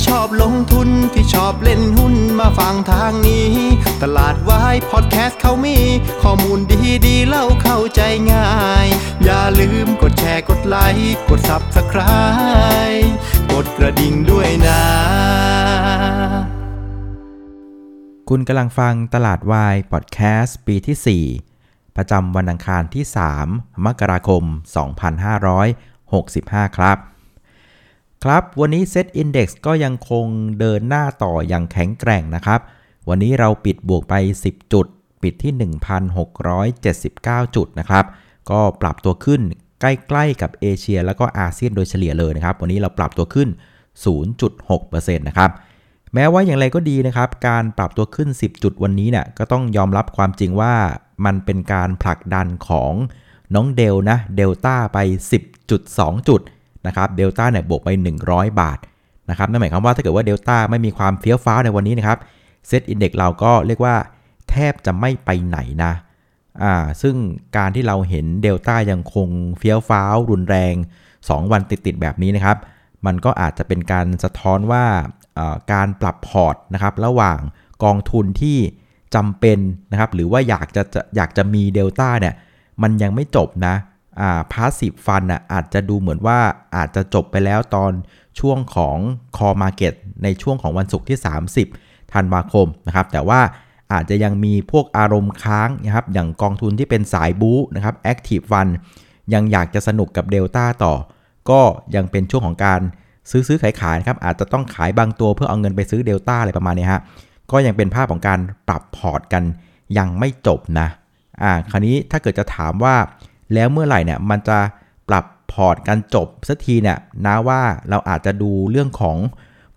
ที่ชอบลงทุนที่ชอบเล่นหุ้นมาฟังทางนี้ ตลาดวายพอดแคสต์เขามี ข้อมูลดีดีเล่าเข้าใจง่าย อย่าลืมกดแชร์กดไลค์กด Subscribe กดกระดิ่งด้วยนะ คุณกำลังฟังตลาดวายพอดแคสต์ปีที่ 4 ประจำวันอังคารที่ 3 มกราคม 2565 ครับ ครับ วันนี้ Set Index ก็ยังคงเดินหน้าต่ออย่างแข็งแกร่งนะครับ วันนี้เราปิดบวกไป 10 จุด ปิดที่ 1,679 จุดนะครับ ก็ปรับตัวขึ้นใกล้ๆกับเอเชีย แล้วก็อาเซียนโดยเฉลี่ยเลยนะครับ วันนี้เราปรับตัวขึ้น 0.6%นะครับแม้ว่าอย่างไรก็ดีนะครับ การปรับตัวขึ้น 10 จุดวันนี้เนี่ยก็ต้องยอมรับความจริงว่ามันเป็นการผลักดันของน้อง Del นะเดลต้าไป 10.2 จุด นะครับเดลต้าเนี่ยบวกไป 100 บาทนะครับนั่นหมายความว่าถ้าเกิดว่าเดลต้าไม่มีความเฟี้ยวฟ้าวในวันนี้นะครับ SET Index เราก็เรียกว่าแทบจะไม่ไปไหนนะอ่าซึ่งการที่เราเห็นเดลต้ายังคงเฟี้ยวฟ้าวรุนแรง 2 วันติดๆแบบนี้นะครับ มันก็อาจจะเป็นการสะท้อนว่าการปรับพอร์ตนะครับระหว่างกองทุนที่จำเป็นนะครับหรือว่าอยากจะจะอยากจะมีเดลต้าเนี่ยมันยังไม่จบนะ พาสซีฟฟันอะอาจจะดูเหมือนว่าอาจจะจบไปแล้วตอนช่วงของ Core Market ในช่วงของวันศุกร์ที่ 30 ธันวาคมนะครับ แต่ว่าอาจจะยังมีพวกอารมณ์ค้างนะครับ อย่างกองทุนที่เป็นสายบู๊นะครับ Active Fund ยังอยากจะสนุกกับเดลต้าต่อ ก็ยังเป็นช่วงของการซื้อซื้อขายขายนะครับ อาจจะต้องขายบางตัวเพื่อเอาเงินไปซื้อเดลต้าอะไรประมาณนี้ฮะ ก็ยังเป็นภาพของการปรับพอร์ตกันยังไม่จบนะ อ่า คราวนี้ถ้าเกิดจะถามว่า แล้วเมื่อไหร่เนี่ยมันจะปรับพอร์ตกันจบสักทีเนี่ยนะว่าเราอาจจะดูเรื่องของ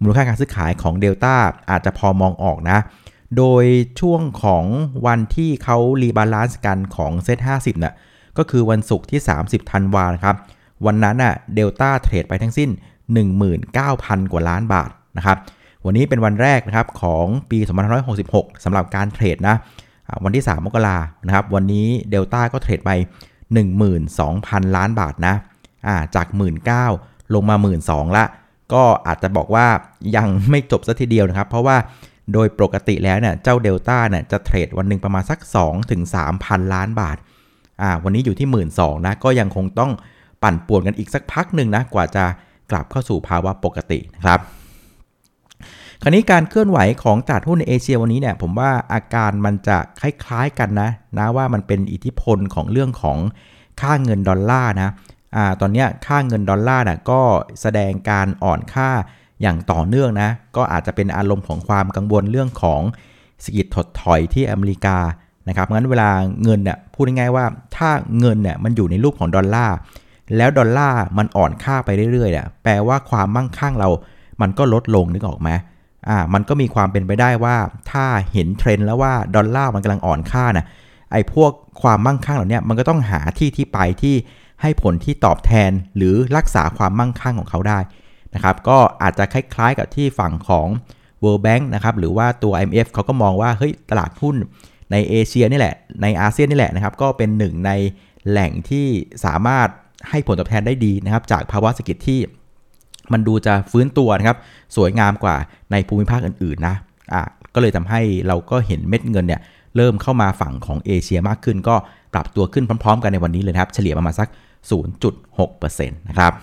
มูลค่าการซื้อขายของเดลต้าอาจจะพอมองออกนะ โดยช่วงของวันที่เขา rebalance กันของ SET50 น่ะก็คือวันศุกร์ที่ 30ธันวานครับ วันนั้นน่ะเดลต้าเทรดไปทั้งสิ้น 19,000 กว่าล้านบาทนะครับ วันนี้เป็นวันแรกนะครับของปี 2566สำหรับการเทรดนะ วันที่ 3 มกรานะครับ วันนี้เดลต้าก็เทรดไป 12,000 ล้านบาทนะาจาก 19,000ลงมา 12,000ละก็อาจจะบอกว่ายังไม่จบซะทีเดียวนะครับ เพราะว่าโดยปกติแล้วเนี่ยเจ้าเดลต้าเนี่ยจะเทรดวันหนึ่งประมาณสัก 2-3,000 ล้านบาทอ่าวันนี้อยู่ที่ 12,000นะก็ยังคงต้องปั่นป่วนกันอีกสักพักหนึ่งนะกว่าจะกลับเข้าสู่ภาวะปกตินะครับ คราวนี้การเคลื่อนไหวของตลาดหุ้นในเอเชียวันนี้เนี่ยผมว่าอาการมันจะคล้ายๆกันนะนะว่ามันเป็นอิทธิพลของเรื่องของค่าเงินดอลลาร์นะอ่าตอนนี้ค่าเงินดอลลาร์น่ะก็แสดงการอ่อนค่าอย่างต่อเนื่องนะก็อาจจะเป็นอารมณ์ของความกังวลเรื่องของสกิดถดถอยที่อเมริกานะครับงั้นเวลาเงินเนี่ยพูดง่ายๆว่าถ้าเงินเนี่ยมันอยู่ในรูปของดอลลาร์แล้วดอลลาร์มันอ่อนค่าไปเรื่อยๆเนี่ยแปลว่าความมั่งคั่งเรามันก็ลดลงนึกออกไหม อ่ามันก็มีความเป็นไปได้ว่าถ้าเห็นเทรนด์แล้วว่าดอลลาร์มันกำลังอ่อนค่านะไอ้พวกความมั่งคั่งเหล่านี้มันก็ต้องหาที่ที่ไปที่ให้ผลที่ตอบแทนหรือรักษาความมั่งคั่งของเขาได้นะครับก็อาจจะคล้ายๆกับที่ฝั่งของ World Bank นะครับหรือว่าตัว IMF เขาก็มองว่าเฮ้ยตลาดหุ้นในเอเชียนี่แหละในอาเซียนนี่แหละนะครับก็เป็นหนึ่งในแหล่งที่สามารถให้ผลตอบแทนได้ดีนะครับจากภาวะเศรษฐกิจที่ มันดูจะฟื้นตัวนะครับ สวยงามกว่าในภูมิภาคอื่นๆนะอะก็เลยทำให้เราก็เห็นเม็ดเงินเนี่ยเริ่มเข้ามาฝั่งของเอเชียมากขึ้น ก็ปรับตัวขึ้นพร้อม ๆ กันในวันนี้เลยครับ เฉลี่ยประมาณสัก 0.6%นะครับ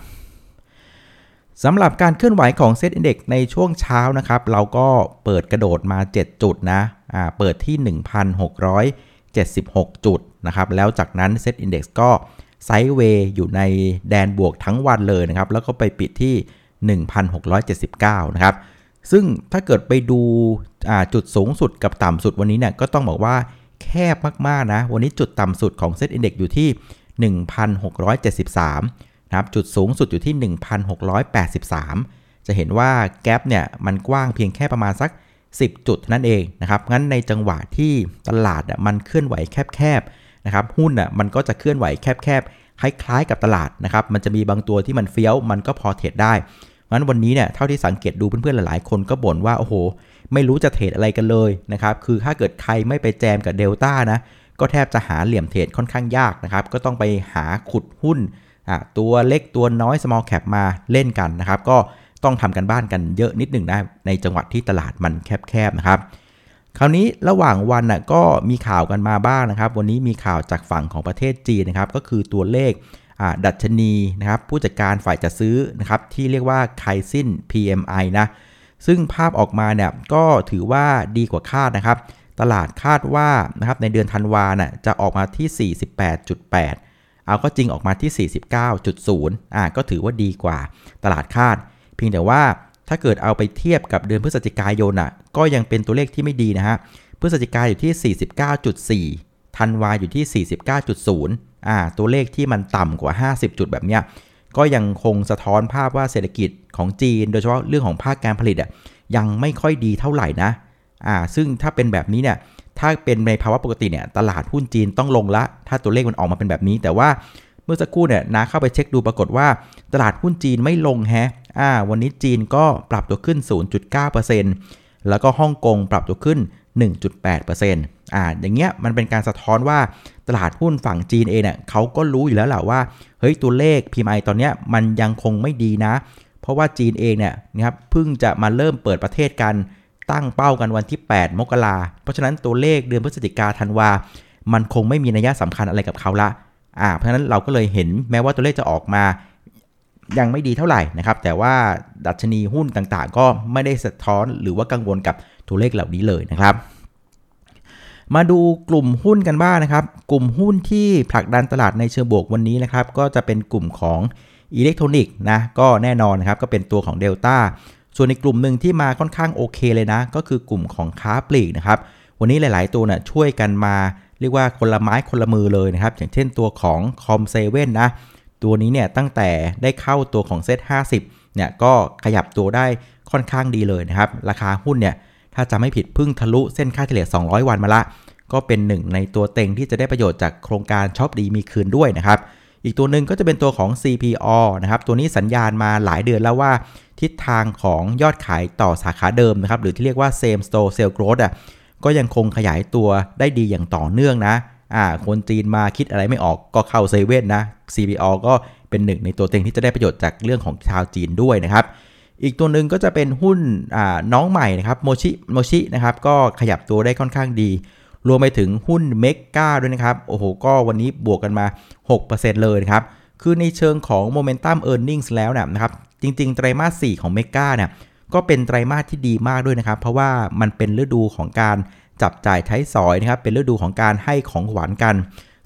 สำหรับการเคลื่อนไหวของ SET Index ในช่วงเช้านะครับ เราก็เปิดกระโดดมา 7 จุดนะอ่าเปิดที่ 1,676 จุดนะครับ แล้วจากนั้น SET Index ก็ sideway อยู่ในแดนบวกทั้งวันเลยนะครับ แล้วก็ไปปิดที่ 1,679 นะครับ ซึ่งถ้าเกิดไปดูจุดสูงสุดกับต่ำสุดวันนี้เนี่ยก็ต้องบอกว่าแคบมากๆนะ วันนี้จุดต่ำสุดของ SET Index อยู่ที่ 1,673 นะครับ จุดสูงสุดอยู่ที่ 1,683 จะเห็นว่าแกลบเนี่ยมันกว้างเพียงแค่ประมาณสัก 10 จุดนั่นเองนะครับ งั้นในจังหวะที่ตลาดมันเคลื่อนไหวแคบๆ นะครับหุ้นอะมันก็จะเคลื่อนไหวแคบๆคล้ายๆกับตลาดนะครับมันจะมีบางตัวที่มันเฟี้ยวมันก็พอเทรดได้งั้นวันนี้เนี่ยเท่าที่สังเกตดูเพื่อนๆหลายๆ คนก็บ่นว่าโอ้โห ไม่รู้จะเทรดอะไรกันเลยนะครับคือถ้าเกิดใครไม่ไปแจมกับเดลต้านะก็แทบจะหาเหลี่ยมเทรดค่อนข้างยากนะครับก็ต้องไปหาขุดหุ้นตัวเล็กตัวน้อย small cap มาเล่นกันนะครับ ก็ต้องทำกันบ้านกันเยอะนิดหนึ่งนะในจังหวัดที่ตลาดมันแคบๆนะครับ คราวนี้ระหว่างวันน่ะก็มีข่าวกันมาบ้างนะครับ วันนี้มีข่าวจากฝั่งของประเทศจีนนะครับ ก็คือตัวเลขดัชนีนะครับผู้จัดการฝ่ายจัดซื้อนะครับที่เรียกว่าไคซิน PMI นะซึ่งภาพออกมาเนี่ยก็ถือว่าดีกว่าคาดนะครับ ตลาดคาดว่านะครับในเดือนธันวาน่ะจะออกมาที่ 48.8 เอาก็จริงออกมาที่ 49.0อ่าก็ถือว่าดีกว่าตลาดคาด เพียงแต่ว่า ถ้าเกิดเอาไปเทียบกับเดือนพฤศจิกายนอะ ก็ยังเป็นตัวเลขที่ไม่ดีนะฮะ พฤศจิกายนอยู่ที่ 49.4 ธันวาอยู่ที่ 49.0 อ่า ตัวเลขที่มันต่ำกว่า 50 จุดแบบเนี้ย ก็ยังคงสะท้อนภาพว่าเศรษฐกิจของจีน โดยเฉพาะเรื่องของภาคการผลิตอะ ยังไม่ค่อยดีเท่าไหร่นะ อ่า ซึ่งถ้าเป็นแบบนี้เนี่ย ถ้าเป็นในภาวะปกติเนี่ย ตลาดหุ้นจีนต้องลงละ ถ้าตัวเลขมันออกมาเป็นแบบนี้ แต่ว่า มื่อสักครู่เนี่ยนาเข้าไปเช็คดูปรากฏว่า ตลาดหุ้นจีนไม่ลงแฮะอ่า วันนี้จีนก็ปรับตัวขึ้น 0.9%แล้วก็ฮ่องกงปรับตัวขึ้น 1.8%อ่า อย่างเงี้ยมันเป็นการสะท้อนว่าตลาดหุ้นฝั่งจีนเองเนี่ยเขาก็รู้อยู่แล้วแหละว่า เฮ้ยตัวเลข PMI ตอนเนี้ยมันยังคงไม่ดีนะ เพราะว่าจีนเองเนี่ยนะครับเพิ่งจะมาเริ่มเปิดประเทศกันตั้งเป้ากันวันที่ 8 มกราเพราะฉะนั้นตัวเลขเดือนพฤศจิกาธันวา มันคงไม่มีนัยสำคัญอะไรกับเขาละ อ่าเพราะฉะนั้นเราก็เลยเห็นแม้ว่าตัวเลขจะออกมายังไม่ดีเท่าไหร่นะครับ แต่ว่าดัชนีหุ้นต่างๆ ก็ไม่ได้สะท้อนหรือว่ากังวลกับตัวเลขเหล่านี้เลยนะครับ มาดูกลุ่มหุ้นกันบ้างนะครับ กลุ่มหุ้นที่ผลักดันตลาดในเชิงบวกวันนี้นะครับ ก็จะเป็นกลุ่มของอิเล็กทรอนิกส์นะ ก็แน่นอนนะครับ ก็เป็นตัวของ Delta ส่วนในกลุ่มหนึ่งที่มาค่อนข้างโอเคเลยนะ ก็คือกลุ่มของค้าปลีกนะครับ วันนี้หลาย ๆ ตัวนะ่ะช่วยกันมา เรียกว่าคนละไม้คนละมือเลยนะครับ อย่างเช่นตัวของ COM7 นะ ตัวนี้เนี่ยตั้งแต่ได้เข้าตัวของ SET50 เนี่ยก็ขยับตัวได้ค่อนข้างดีเลยนะครับ ราคาหุ้นเนี่ยถ้าจะไม่ผิดพึ่งทะลุเส้นค่าเฉลี่ย 200 วันมาละ ก็เป็นหนึ่งในตัวเต็งที่จะได้ประโยชน์จากโครงการช็อปดีมีคืนด้วยนะครับอีกตัวหนึ่งก็จะเป็นตัวของ CPO นะครับ ตัวนี้สัญญาณมาหลายเดือนแล้วว่า ทิศทางของยอดขายต่อสาขาเดิมนะครับ หรือที่เรียกว่า same store sales growth อะ ก็ยังคงขยายตัวได้ดีอย่างต่อเนื่องนะอ่าคนจีนมาคิดอะไรไม่ออกก็เข้าเซเว่นนะ CPO ก็เป็นหนึ่งในตัวเต็งที่จะได้ประโยชน์จากเรื่องของชาวจีนด้วยนะครับ อีกตัวหนึ่งก็จะเป็นหุ้นอ่าน้องใหม่นะครับโมชิโมชินะครับก็ขยับตัวได้ค่อนข้างดี รวมไปถึงหุ้นเมกาด้วยนะครับ โอ้โห ก็วันนี้บวกกันมา 6%เลยนะครับ คือในเชิงของ Momentum Earnings แล้วนะครับ จริงๆ ไตรมาส 4 ของเมกาเนี่ย ก็เป็นไตรมาสที่ดีมากด้วยนะครับ เพราะว่ามันเป็นฤดูของการจับจ่ายใช้สอยนะครับ เป็นฤดูของการให้ของหวานกัน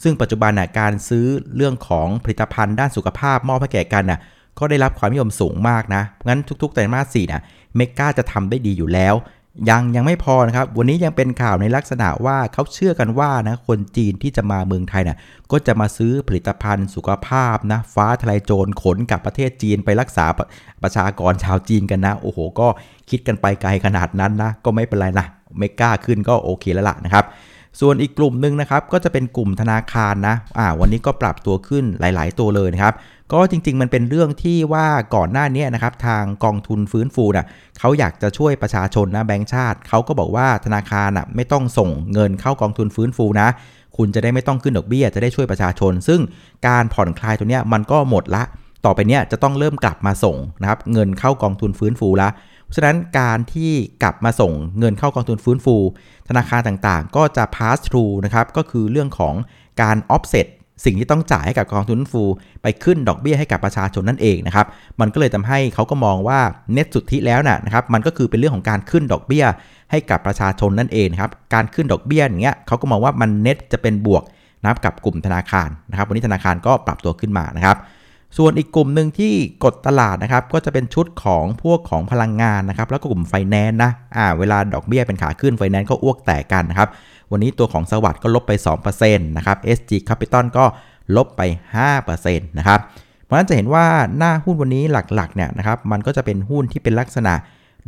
ซึ่งปัจจุบันน่ะการซื้อเรื่องของผลิตภัณฑ์ด้านสุขภาพมอบให้แก่กันน่ะก็ได้รับความนิยมสูงมากนะ งั้นทุกๆ ไตรมาส4น่ะเมกาจะทำได้ดีอยู่แล้ว ยังยังไม่พอนะครับ วันนี้ยังเป็นข่าวในลักษณะว่าเขาเชื่อกันว่านะคนจีนที่จะมาเมืองไทยนะ่ะก็จะมาซื้อผลิตภัณฑ์สุขภาพนะฟ้าทลายโจรขนกับประเทศจีนไปรักษาประชากรชาวจีนกันนะ โอ้โห ก็คิดกันไปไกลขนาดนั้นนะ ก็ไม่เป็นไรนะไม่กล้าขึ้นก็โอเคแล้วล่ะนะครับ ส่วนอีกกลุ่มหนึ่งนะครับก็จะเป็นกลุ่มธนาคารนะอ่าวันนี้ก็ปรับตัวขึ้นหลาย ๆ ตัวเลยนะครับก็จริง ๆ มันเป็นเรื่องที่ว่าก่อนหน้านี้นะครับทางกองทุนฟื้นฟูนะ่ะเขาอยากจะช่วยประชาชนนะแบงก์ชาติเขาก็บอกว่าธนาคารนะ่ะไม่ต้องส่งเงินเข้ากองทุนฟื้นฟูนะ คุณจะได้ไม่ต้องขึ้นดอกเบี้ยจะได้ช่วยประชาชน ซึ่งการผ่อนคลายตัวเนี้ยมันก็หมดละ ต่อไปเนี้ยจะต้องเริ่มกลับมาส่งนะครับเงินเข้ากองทุนฟื้นฟูละ เพราะฉะนั้นการที่กลับมาส่งเงินเข้ากองทุนฟื้นฟู ธนาคารต่างๆ ก็จะ pass through นะครับก็คือเรื่องของการ offset สิ่งที่ต้องจ่ายให้กับกองทุนฟื้นฟู ไปขึ้นดอกเบี้ยให้กับประชาชนนั่นเองนะครับมันก็เลยทำให้เขาก็มองว่าเน็ตสุทธิแล้วนะครับมันก็คือเป็นเรื่องของการขึ้นดอกเบี้ยให้กับประชาชนนั่นเองครับการขึ้นดอกเบี้ยอย่างเงี้ยเขาก็มองว่ามันเน็ตจะเป็นบวกนับกับกลุ่มธนาคารนะครับวันนี้ธนาคารก็ปรับตัวขึ้นมานะครับ ส่วนอีกกลุ่มหนึ่งที่กดตลาดนะครับก็จะเป็นชุดของพวกของพลังงานนะครับแล้วก็กลุ่มไฟแนนซ์นะอ่าเวลาดอกเบี้ยเป็นขาขึ้นไฟแนนซ์ก็อ้วกแตกกันนะครับวันนี้ตัวของ SAWAD ก็ลบไป 2%นะครับ SG Capital ก็ลบไป 5%นะครับเพราะฉะนั้นจะเห็นว่าหน้าหุ้นวันนี้หลักๆเนี่ยนะครับมันก็จะเป็นหุ้นที่เป็นลักษณะ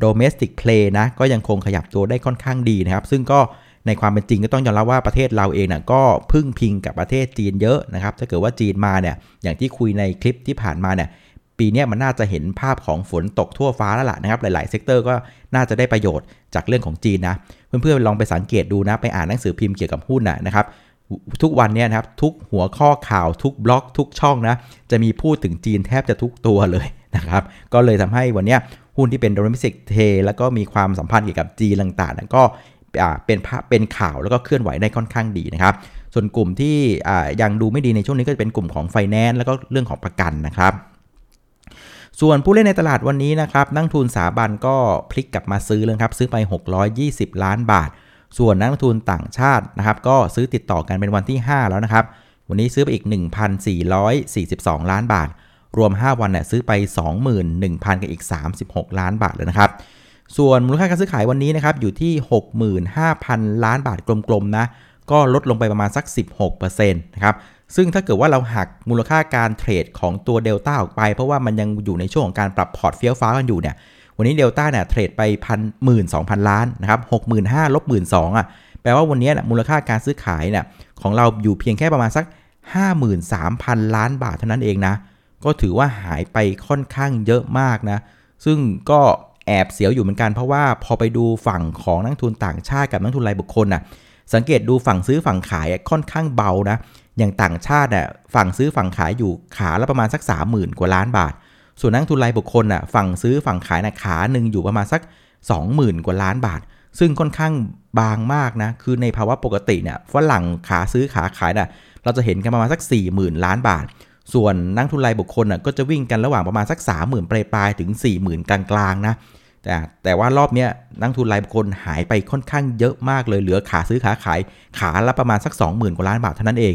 domestic play นะก็ยังคงขยับตัวได้ค่อนข้างดีนะครับซึ่งก็ ในความเป็นจริงก็ต้องยอมรับว่าประเทศเราเองนะก็พึ่งพิงกับประเทศจีนเยอะนะครับ ถ้าเกิดว่าจีนมาเนี่ยอย่างที่คุยในคลิปที่ผ่านมาเนี่ยปีนี้มันน่าจะเห็นภาพของฝนตกทั่วฟ้าแล้วล่ะนะครับ หลาย ๆ sector ก็น่าจะได้ประโยชน์จากเรื่องของจีนนะ เพื่อน ๆ ลองไปสังเกตดูนะ ไปอ่านหนังสือพิมพ์เกี่ยวกับหุ้นนะครับ ทุกวันเนี้นะครับ ทุกหัวข้อข่าวทุกบล็อก ทุกช่องนะ จะมีพูดถึงจีนแทบจะทุกตัวเลยนะครับ ก็เลยทำให้วันนี้หุ้นที่เป็นโดเมสิกเท แล้วก็มีความสัมพันธ์เกี่ยวกับจีนต่างๆก็ เป็นเป็นข่าวแล้วก็เคลื่อนไหวได้ค่อนข้างดีนะครับ ส่วนกลุ่มที่ยังดูไม่ดีในช่วงนี้ก็จะเป็นกลุ่มของไฟแนนซ์แล้วก็เรื่องของประกันนะครับส่วนผู้เล่นในตลาดวันนี้นะครับนักทุนสถาบันก็พลิกกลับมาซื้อเลยครับซื้อไป 620 ล้านบาท ส่วนนักทุนต่างชาตินะครับก็ซื้อติดต่อกันเป็นวันที่ 5 แล้วนะครับ วันนี้ซื้อไปอีก 1,442 ล้านบาท รวม 5 วันเนี่ยซื้อไป 21,000 กับอีก 36 ล้านบาทเลยนะครับ ส่วนมูลค่าการซื้อขายวันนี้นะครับอยู่ที่ 65,000 ล้านบาทกลมๆนะก็ลดลงไปประมาณสัก 16%นะครับซึ่งถ้าเกิดว่าเราหักมูลค่าการเทรดของตัวเดลต้าออกไป เพราะว่ามันยังอยู่ในช่วงของการปรับพอร์ตเฟี้ยวฟ้าวกันอยู่เนี่ยวันนี้เดลต้าเนี่ยเทรดไปพันหมื่นสองพันล้านนะครับหกหมื่นห้าลบหมื่นสองอะแปลว่าวันนี้มูลค่าการซื้อขายเนี่ยของเราอยู่เพียงแค่ประมาณสัก 53,000 ล้านบาทเท่านั้นเองนะ ก็ถือว่าหายไปค่อนข้างเยอะมากนะ ซึ่งก็ แอบเสียวอยู่เหมือนกันเพราะว่าพอไปดูฝั่งของนักลงทุนต่างชาติกับนักลงทุนรายบุคคลน่ะสังเกตดูฝั่งซื้อฝั่งขายค่อนข้างเบานะอย่างต่างชาติอะฝั่งซื้อฝั่งขายอยู่ขาละประมาณสัก 30,000 กว่าล้านบาท ส่วนนักทุนรายบุคคลอะฝั่งซื้อฝั่งขายน่ะขาหนึ่งอยู่ประมาณสัก 20,000 กว่าล้านบาท ซึ่งค่อนข้างบางมากนะคือในภาวะปกติเนี่ยฝรั่งขาซื้อขาขายน่ะเราจะเห็นกันประมาณสัก 40,000 ล้านบาท ส่วนนักทุนรายบุคคลน่ะก็จะวิ่งกันระหว่างประมาณสัก 30,000ปลายปลายถึง 40,000 กลางๆนะแต่แต่ว่ารอบนี้นักทุนรายบุคคลหายไปค่อนข้างเยอะมากเลยเหลือขาซื้อขาขายขาละประมาณสัก 20,000 กว่าล้านบาทเท่านั้นเอง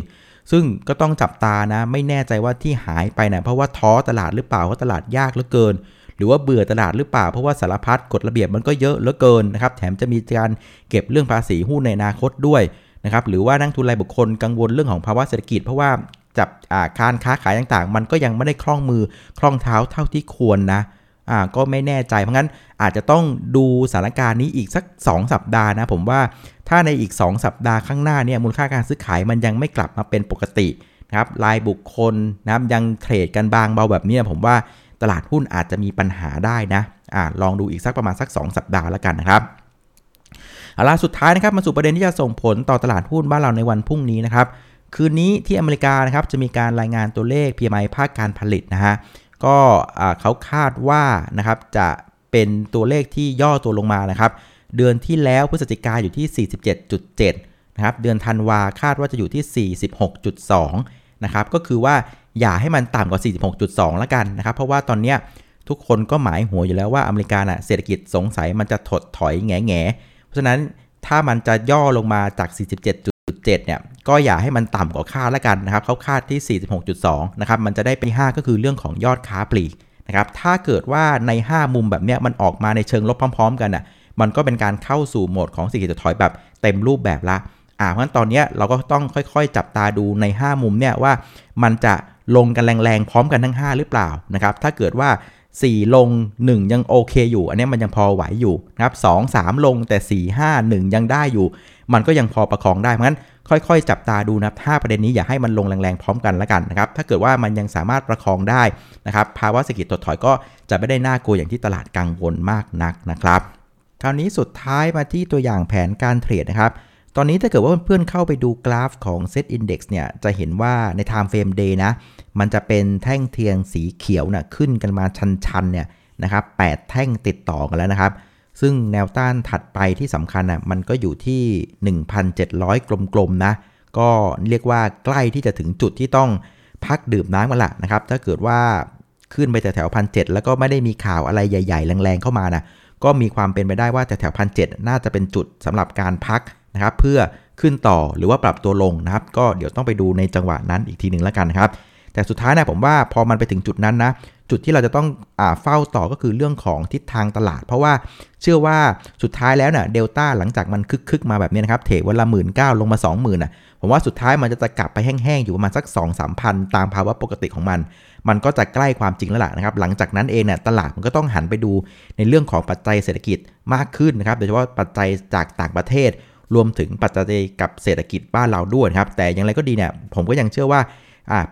ซึ่งก็ต้องจับตานะไม่แน่ใจว่าที่หายไปนะเพราะว่าท้อตลาดหรือเปล่าเพราะตลาดยากเหลือเกิน หรือว่าเบื่อตลาดหรือเปล่าเพราะว่าสารพัดกฎระเบียบมันก็เยอะเหลือเกินนะครับแถมจะมีการเก็บเรื่องภาษีหุ้นในอนาคตด้วยนะครับหรือว่านักทุนรายบุคคลกังวลเรื่องของภาวะเศรษฐกิจเพราะว่า จับการค้าขายต่างๆ มันก็ยังไม่ได้คล่องมือคล่องเท้าเท่าที่ควรนะอ่าก็ไม่แน่ใจเพราะงั้นอาจจะต้องดูสถานการณ์นี้อีกสัก 2 สัปดาห์นะผมว่าถ้าในอีก 2 สัปดาห์ข้างหน้าเนี่ยมูลค่าการซื้อขายมันยังไม่กลับมาเป็นปกตินะครับรายบุคคลนะครับยังเทรดกันบางเบาแบบนี้ผมว่าตลาดหุ้นอาจจะมีปัญหาได้นะอ่าลองดูอีกสักประมาณสัก 2 สัปดาห์แล้วกันนะครับเอาล่ะสุดท้ายนะครับมาสู่ประเด็นที่จะส่งผลต่อตลาดหุ้นบ้านเราในวันพรุ่งนี้นะครับ คืนนี้ที่อเมริกานะครับจะมีการรายงานตัวเลข PMI ภาคการผลิตนะฮะก็เขาคาดว่านะครับจะเป็นตัวเลขที่ย่อตัวลงมานะครับเดือนที่แล้วพฤศจิกาอยู่ที่ 47.7นะครับเดือนธันวาคาดว่าจะอยู่ที่ 46.2นะครับก็คือว่าอย่าให้มันต่ำกว่า 46.2 แล้วกันนะครับ เพราะว่าตอนนี้ทุกคนก็หมายหัวอยู่แล้วว่าอเมริกาน่ะเศรษฐกิจสงสัยมันจะถดถอยแง่แง่เพราะฉะนั้นถ้ามันจะย่อลงมาจาก 47.7 เนี่ย ก็อย่าให้มันต่ำกว่าคาดล้วกันนะครับเขาคาดที่ 46.2 นะครับ มันจะได้ไป5ก็คือเรื่องของยอดค้าปลีกนะครับ ถ้าเกิดว่าใน 5 มุมแบบนี้มันออกมาในเชิงลบพร้อม ๆ กันอะ มันก็เป็นการเข้าสู่โหมดของเศรษฐกิจถอยแบบเต็มรูปแบบละ อ่า เพราะฉะนั้นตอนนี้เราก็ต้องค่อยๆ จับตาดูใน 5 มุมเนี่ยว่ามันจะลงกันแรงๆ พร้อมกันทั้ง 5 หรือเปล่านะครับ ถ้าเกิดว่า 4 ลง 1 ยังโอเคอยู่ อันนี้มันยังพอไหวอยู่นะครับ2 3ลงแต่ 4 5 1 ยังได้อยู่ มันก็ยังพอประคองได้ เพราะฉะนั้น ค่อยๆ จับตาดูนะถ้าประเด็นนี้อย่าให้มันลงแรงๆพร้อมกันแล้วกันนะครับ ถ้าเกิดว่ามันยังสามารถประคองได้นะครับ ภาวะเศรษฐกิจถดถอยก็จะไม่ได้น่ากลัวอย่างที่ตลาดกังวลมากนักนะครับ คราวนี้สุดท้ายมาที่ตัวอย่างแผนการเทรดนะครับ ตอนนี้ถ้าเกิดว่าเพื่อนๆเข้าไปดูกราฟของ Set Index เนี่ย จะเห็นว่าใน Time Frame Day นะ มันจะเป็นแท่งเทียงสีเขียวนะ่ะขึ้นกันมาชันๆเนี่ยนะครับ8แท่งติดต่อกันแล้วนะครับ ซึ่งแนวต้านถัดไปที่สำคัญอะมันก็อยู่ที่ 1,700 กลมๆนะ ก็เรียกว่าใกล้ที่จะถึงจุดที่ต้องพักดื่มน้ำกันละนะครับ ถ้าเกิดว่าขึ้นไปแถวๆพันเแล้วก็ไม่ได้มีข่าวอะไรใหญ่ ๆ แรงๆเข้ามานะก็มีความเป็นไปได้ว่าแถวๆพันเน่าจะเป็นจุดสำหรับการพักนะครับ เพื่อขึ้นต่อหรือว่าปรับตัวลงนะครับ ก็เดี๋ยวต้องไปดูในจังหวะนั้นอีกทีหนึ่งแล้วกันนะครับ แต่สุดท้ายนะผมว่าพอมันไปถึงจุดนั้นนะจุดที่เราจะต้องอเฝ้าต่อก็คือเรื่องของทิศทางตลาด เพราะว่าเชื่อว่าสุดท้ายแล้วเนี่ยเดลต้าหลังจากมันคึกๆมาแบบนี้นะครับเทวันละหมื่นเก้าลงมา 20,000น่ะผมว่าสุดท้ายมันจะกลับไปแห้งๆอยู่ประมาณสัก 2 3พันตามภาวะปกติของมัน มันก็จะใกล้ความจริงแล้วล่ะนะครับ หลังจากนั้นเองเนี่ยตลาดมันก็ต้องหันไปดูในเรื่องของปัจจัยเศรษฐกิจมากขึ้นนะครับโดยเฉพาะปัจจัยจากต่างประเทศ รวมถึงปัจจัยกับเศรษฐกิจบ้านเราด้วยครับแต่อย่างไรก็ดีเนี่ยผมก็ยังเชื่อว่า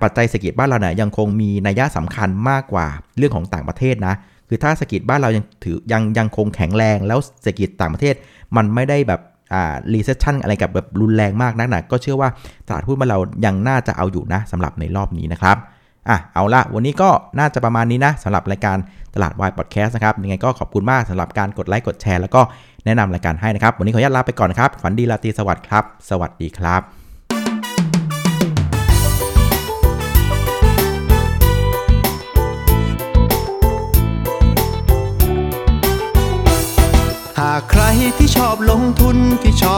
ปัจจัยเศรษฐกิจบ้านเราเนี่ยยังคงมีนัยสำคัญมากกว่าเรื่องของต่างประเทศนะ คือถ้าเศรษฐกิจบ้านเรายังถือยังยังคงแข็งแรงแล้วเศรษฐกิจต่างประเทศ มันไม่ได้แบบอ่า recession อะไรกับแบบรุนแรงมากนักหนาก็เชื่อว่าตลาดหุ้นบ้านเรายังน่าจะเอาอยู่นะสำหรับในรอบนี้นะครับอะเอาละวันนี้ก็น่าจะประมาณนี้นะสำหรับรายการตลาดวายพอดแคสต์นะครับยังไงก็ขอบคุณมากสำหรับการกดไลค์กดแชร์แล้วก็แนะนำรายการให้นะครับ วันนี้ขออนุญาตลาไปก่อนนะครับฝันดีราตรีสวัสดิ์ครับ สวัสดีครับ